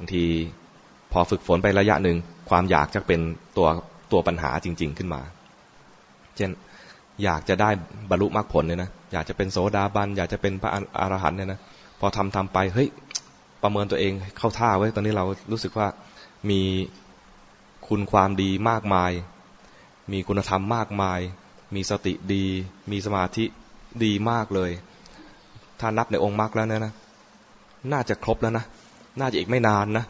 บางทีพอฝึกฝนไประยะหนึ่งความอยากจะเป็นตัวตัวปัญหาจริง ๆขึ้นมา เช่นอยากจะได้บรรลุมรรคผลเนี่ยนะอยากจะเป็นโสดาบันอยากจะเป็นพระอรหันต์เนี่ยนะพอทำทำไปเฮ้ยประเมินตัวเองเข้าท่าไว้ตอนนี้เรารู้สึกว่ามีคุณความดีมากมาย มีคุณธรรมมากมาย มีสติดี มีสมาธิดีมากเลย ถ้านับในองค์มรรคแล้วเนี่ยนะ น่าจะครบแล้วนะ น่าจะอีกไม่นานนะ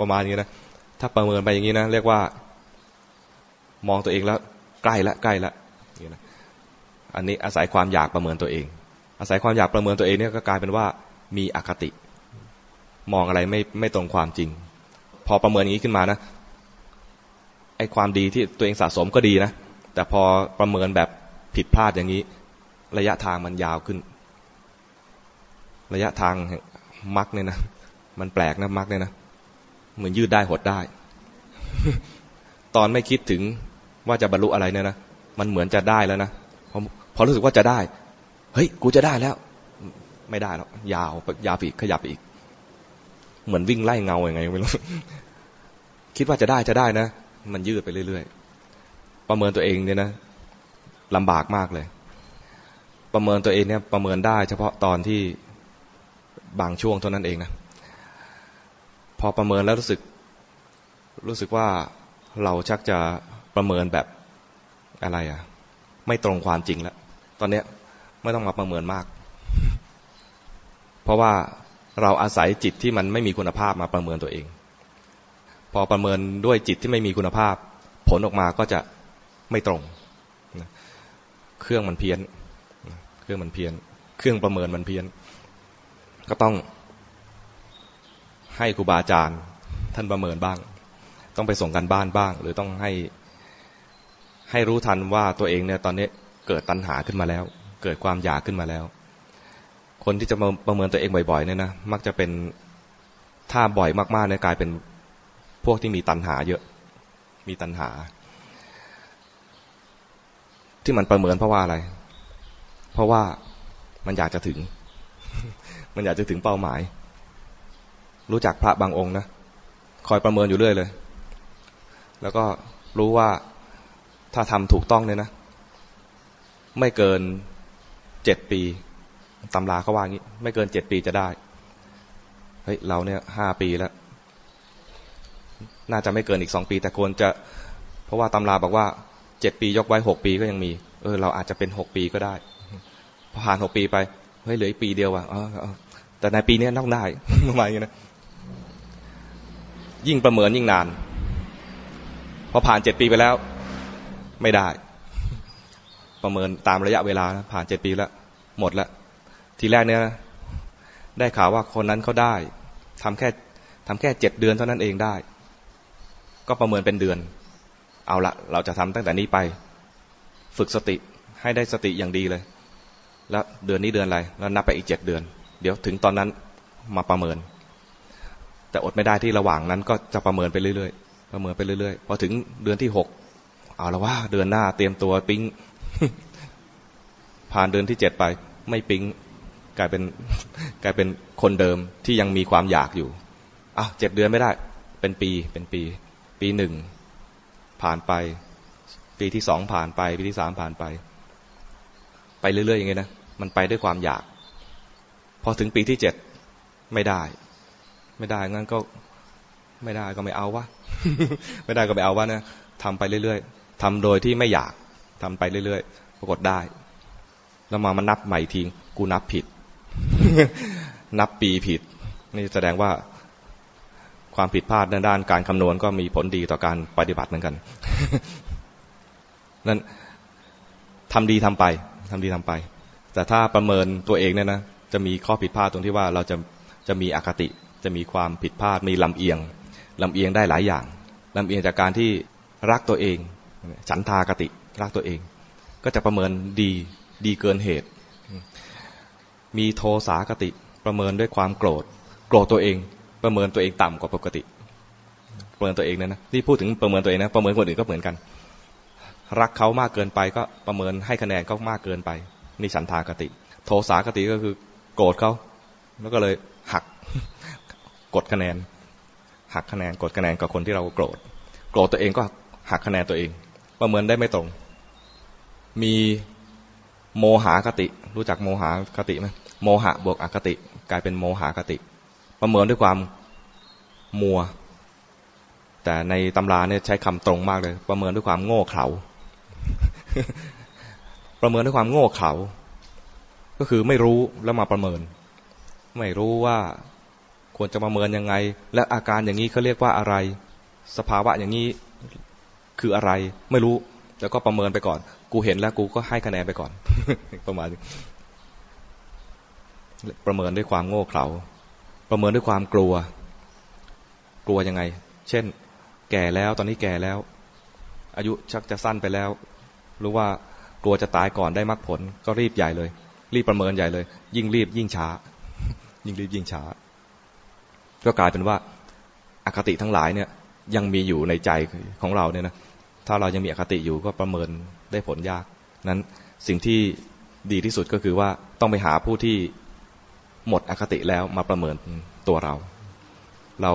ประมาณนี้นะถ้าประเมินไปอย่างนี้นะเรียกว่า มองตัวเองแล้วใกล้ละใกล้ละนี่นะอันนี้อาศัยความอยากประเมินตัวเอง อาศัยความอยากประเมินตัวเองเนี่ยก็กลายเป็นว่ามีอคติ มองอะไรไม่ไม่ตรงความจริง พอประเมินอย่างนี้ขึ้นมานะไอ้ความดีที่ตัวเองสะสมก็ดีนะแต่พอประเมินแบบผิดพลาดอย่างนี้ ระยะทางมันยาวขึ้น ระยะทางมักเนี่ยนะ มันแปลกนะมักเนี่ยนะเหมือนยืดได้หดได้ ตอนไม่คิดถึงว่าจะบรรลุอะไรเนี่ยนะมันเหมือนจะได้แล้วนะพอพอรู้สึกว่าจะได้ เฮ้ย กูจะได้แล้ว ไม่ได้แล้วยาวยาวอีกขยับอีก เหมือนวิ่งไล่เงาอย่างไงไม่รู้คิดว่าจะได้จะได้นะ มันยืดไปเรื่อยๆ ประเมินตัวเองเนี่ยนะลำบากมากเลย ประเมินตัวเองเนี่ย ประเมินได้เฉพาะตอนที่บางช่วงเท่านั้นเองนะ พอประเมินแล้วรู้สึก รู้สึกว่าเราชักจะประเมินแบบอะไรอะ่ะไม่ตรงความจริงแล้ว ตอนเนี้ยไม่ต้องมาประเมินมาก เพราะว่าเราอาศัยจิตที่มันไม่มีคุณภาพมาประเมินตัวเอง พอประเมินด้วยจิตที่ไม่มีคุณภาพ ผลออกมาก็จะไม่ตรง เครื่องมันเพี้ยน เครื่องมันเพี้ยน เครื่องประเมินมันเพี้ยน ก็ต้อง ให้ครูบาอาจารย์ ท่านประเมินบ้าง ต้องไปส่งกันบ้านบ้าง หรือต้องให้ให้รู้ทันว่าตัวเองเนี่ยตอนนี้เกิดตัณหาขึ้นมาแล้ว เกิดความอยากขึ้นมาแล้ว คนที่จะมาประเมินตัวเองบ่อยๆเนี่ยนะมักจะเป็นถ้าบ่อยมากๆเนี่ยกลายเป็นพวกที่มีตัณหาเยอะ มีตัณหา ที่มันประเมินเพราะว่าอะไร เพราะว่ามันอยากจะถึง มันอยากจะถึงเป้าหมาย รู้จักพระบางองค์นะคอยประเมินอยู่เรื่อยเลย แล้วก็รู้ว่าถ้าทำถูกต้องเนี่ยนะ ไม่เกินเจ็ดปีตำราเขาว่างี้ ไม่เกินเจ็ดปีจะได้เฮ้ยเราเนี่ยห้าปีแล้ว น่าจะไม่เกินอีกสองปี แต่ควรจะ เพราะว่าตำราบอกว่าเจ็ดปียกไว้หกปีก็ยังมี เออ เราอาจจะเป็นหกปีก็ได้พอผ่านหกปีไปเฮ้ยเหลืออีกปีเดียวว่ะแต่ในปีนี้ต้องได้ประมาณนี้นะ ยิ่งประเมินยิ่งนาน พอผ่านเจ็ดปีไปแล้ว ไม่ได้ ประเมินตามระยะเวลานะผ่านเจ็ดปีแล้ว หมดแล้วทีแรกเนี่ยได้ข่าวว่าคนนั้นเขาได้ทำแค่ทำแค่เจ็ดเดือนเท่านั้นเองได้ ก็ประเมินเป็นเดือน เอาละเราจะทำตั้งแต่นี้ไป ฝึกสติให้ได้สติอย่างดีเลย แล้วเดือนนี้เดือนอะไร แล้วนับไปอีกเจ็ดเดือน เดี๋ยวถึงตอนนั้นมาประเมิน แต่อดไม่ได้ที่ระหว่างนั้นก็จะประเมินไปเรื่อยๆ ประเมินไปเรื่อยๆ พอถึงเดือนที่หกเอาละว่าเดือนหน้าเตรียมตัวปิ้งผ่านเดือนที่เจ็ดไป ไม่ปิ้งกลายเป็นกลายเป็นคนเดิมที่ยังมีความอยากอยู่อ้าวเจ็ดเดือนไม่ได้ เป็นปี เป็นปี ปีหนึ่งผ่านไป ปีที่สองผ่านไป ปีที่สามผ่านไป ไปเรื่อยๆอย่างเงี้ยนะ มันไปด้วยความอยาก พอถึงปีที่เจ็ดไม่ได้ ไม่ได้งั้นก็ไม่ได้ก็ไม่เอาวะไม่ได้ก็ไม่เอาวะนะทำไปเรื่อยๆทำโดยที่ไม่อยากทำไปเรื่อยๆปรากฏได้ แล้วมามานับใหม่ทีกูนับผิด นับปีผิด นี่แสดงว่าความผิดพลาดในด้านการคำนวณก็มีผลดีต่อการปฏิบัติเหมือนกัน นั้นทำดีทำไปทำดีทำไป แต่ถ้าประเมินตัวเองเนี่ยนะ จะมีข้อผิดพลาดตรงที่ว่าเราจะจะมีอคติ จะมีความผิดพลาดมีลำเอียงลำเอียงได้หลายอย่างลำเอียงจากการที่รักตัวเอง ฉันทากติรักตัวเอง ก็จะประเมินดีดีเกินเหตุ มีโทสากติประเมินด้วยความโกรธ โกรธตัวเอง ประเมินตัวเองต่ำกว่าปกติ ประเมินตัวเองนะนะที่พูดถึงประเมินตัวเองนะประเมินคนอื่นก็เหมือนกัน รักเขามากเกินไปก็ประเมินให้คะแนนเขามากเกินไปนี่ฉันทากติ โทสากติก็คือ โกรธเขาแล้วก็เลยหัก กดคะแนน หักคะแนนกดคะแนนกับคนที่เราโกรธ โกรธตัวเองก็หักคะแนนตัวเองประเมินได้ไม่ตรง มีโมหะคติ รู้จักโมหะคติไหมโมหะบวกอคติ กลายเป็นโมหะคติ ประเมินด้วยความมัว แต่ในตำราเนี่ยใช้คำตรงมากเลย ประเมินด้วยความโง่เขลาประเมินด้วยความโง่เขลาก็คือไม่รู้แล้วมาประเมิน ไม่รู้ว่า ควรจะประเมินยังไง และอาการอย่างนี้เขาเรียกว่าอะไร สภาวะอย่างนี้คืออะไร ไม่รู้ แล้วก็ประเมินไปก่อน กูเห็นแล้วกูก็ให้คะแนนไปก่อน ประมาณประเมินด้วยความโง่เขลาประเมินด้วยความกลัว กลัวยังไง เช่น แก่แล้วตอนนี้แก่แล้ว อายุชักจะสั้นไปแล้วรู้ว่ากลัวจะตายก่อนได้มรรคผล ก็รีบใหญ่เลย รีบประเมินใหญ่เลย ยิ่งรีบยิ่งช้า ยิ่งรีบยิ่งช้า ก็กลายเป็นว่าอาคติทั้งหลายเนี่ย ยังมีอยู่ในใจของเราเนี่ยนะถ้าเรายังมีอคติอยู่ก็ประเมินได้ผลยาก นั้นสิ่งที่ดีที่สุดก็คือว่าต้องไปหาผู้ที่หมดอคติแล้วมาประเมินตัวเรา เรา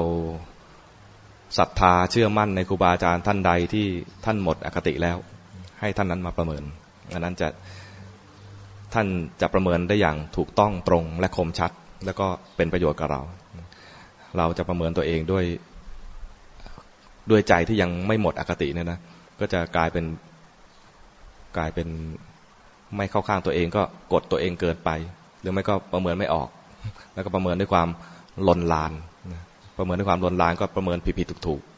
ศรัทธาเชื่อมั่นในครูบาอาจารย์ท่านใดที่ท่านหมดอคติแล้ว ให้ท่านนั้นมาประเมินอันนั้นจะท่านจะประเมินได้อย่างถูกต้องตรงและคมชัด แล้วก็เป็นประโยชน์กับเรา เราจะประเมินตัวเองด้วยด้วยใจที่ยังไม่หมดอคติเนี่ยนะก็จะกลายเป็นกลายเป็นไม่เข้าข้างตัวเองก็กดตัวเองเกินไป หรือไม่ก็ประเมินไม่ออก แล้วก็ประเมินด้วยความลนลาน ประเมินด้วยความลนลานก็ประเมินผิดๆถูกๆ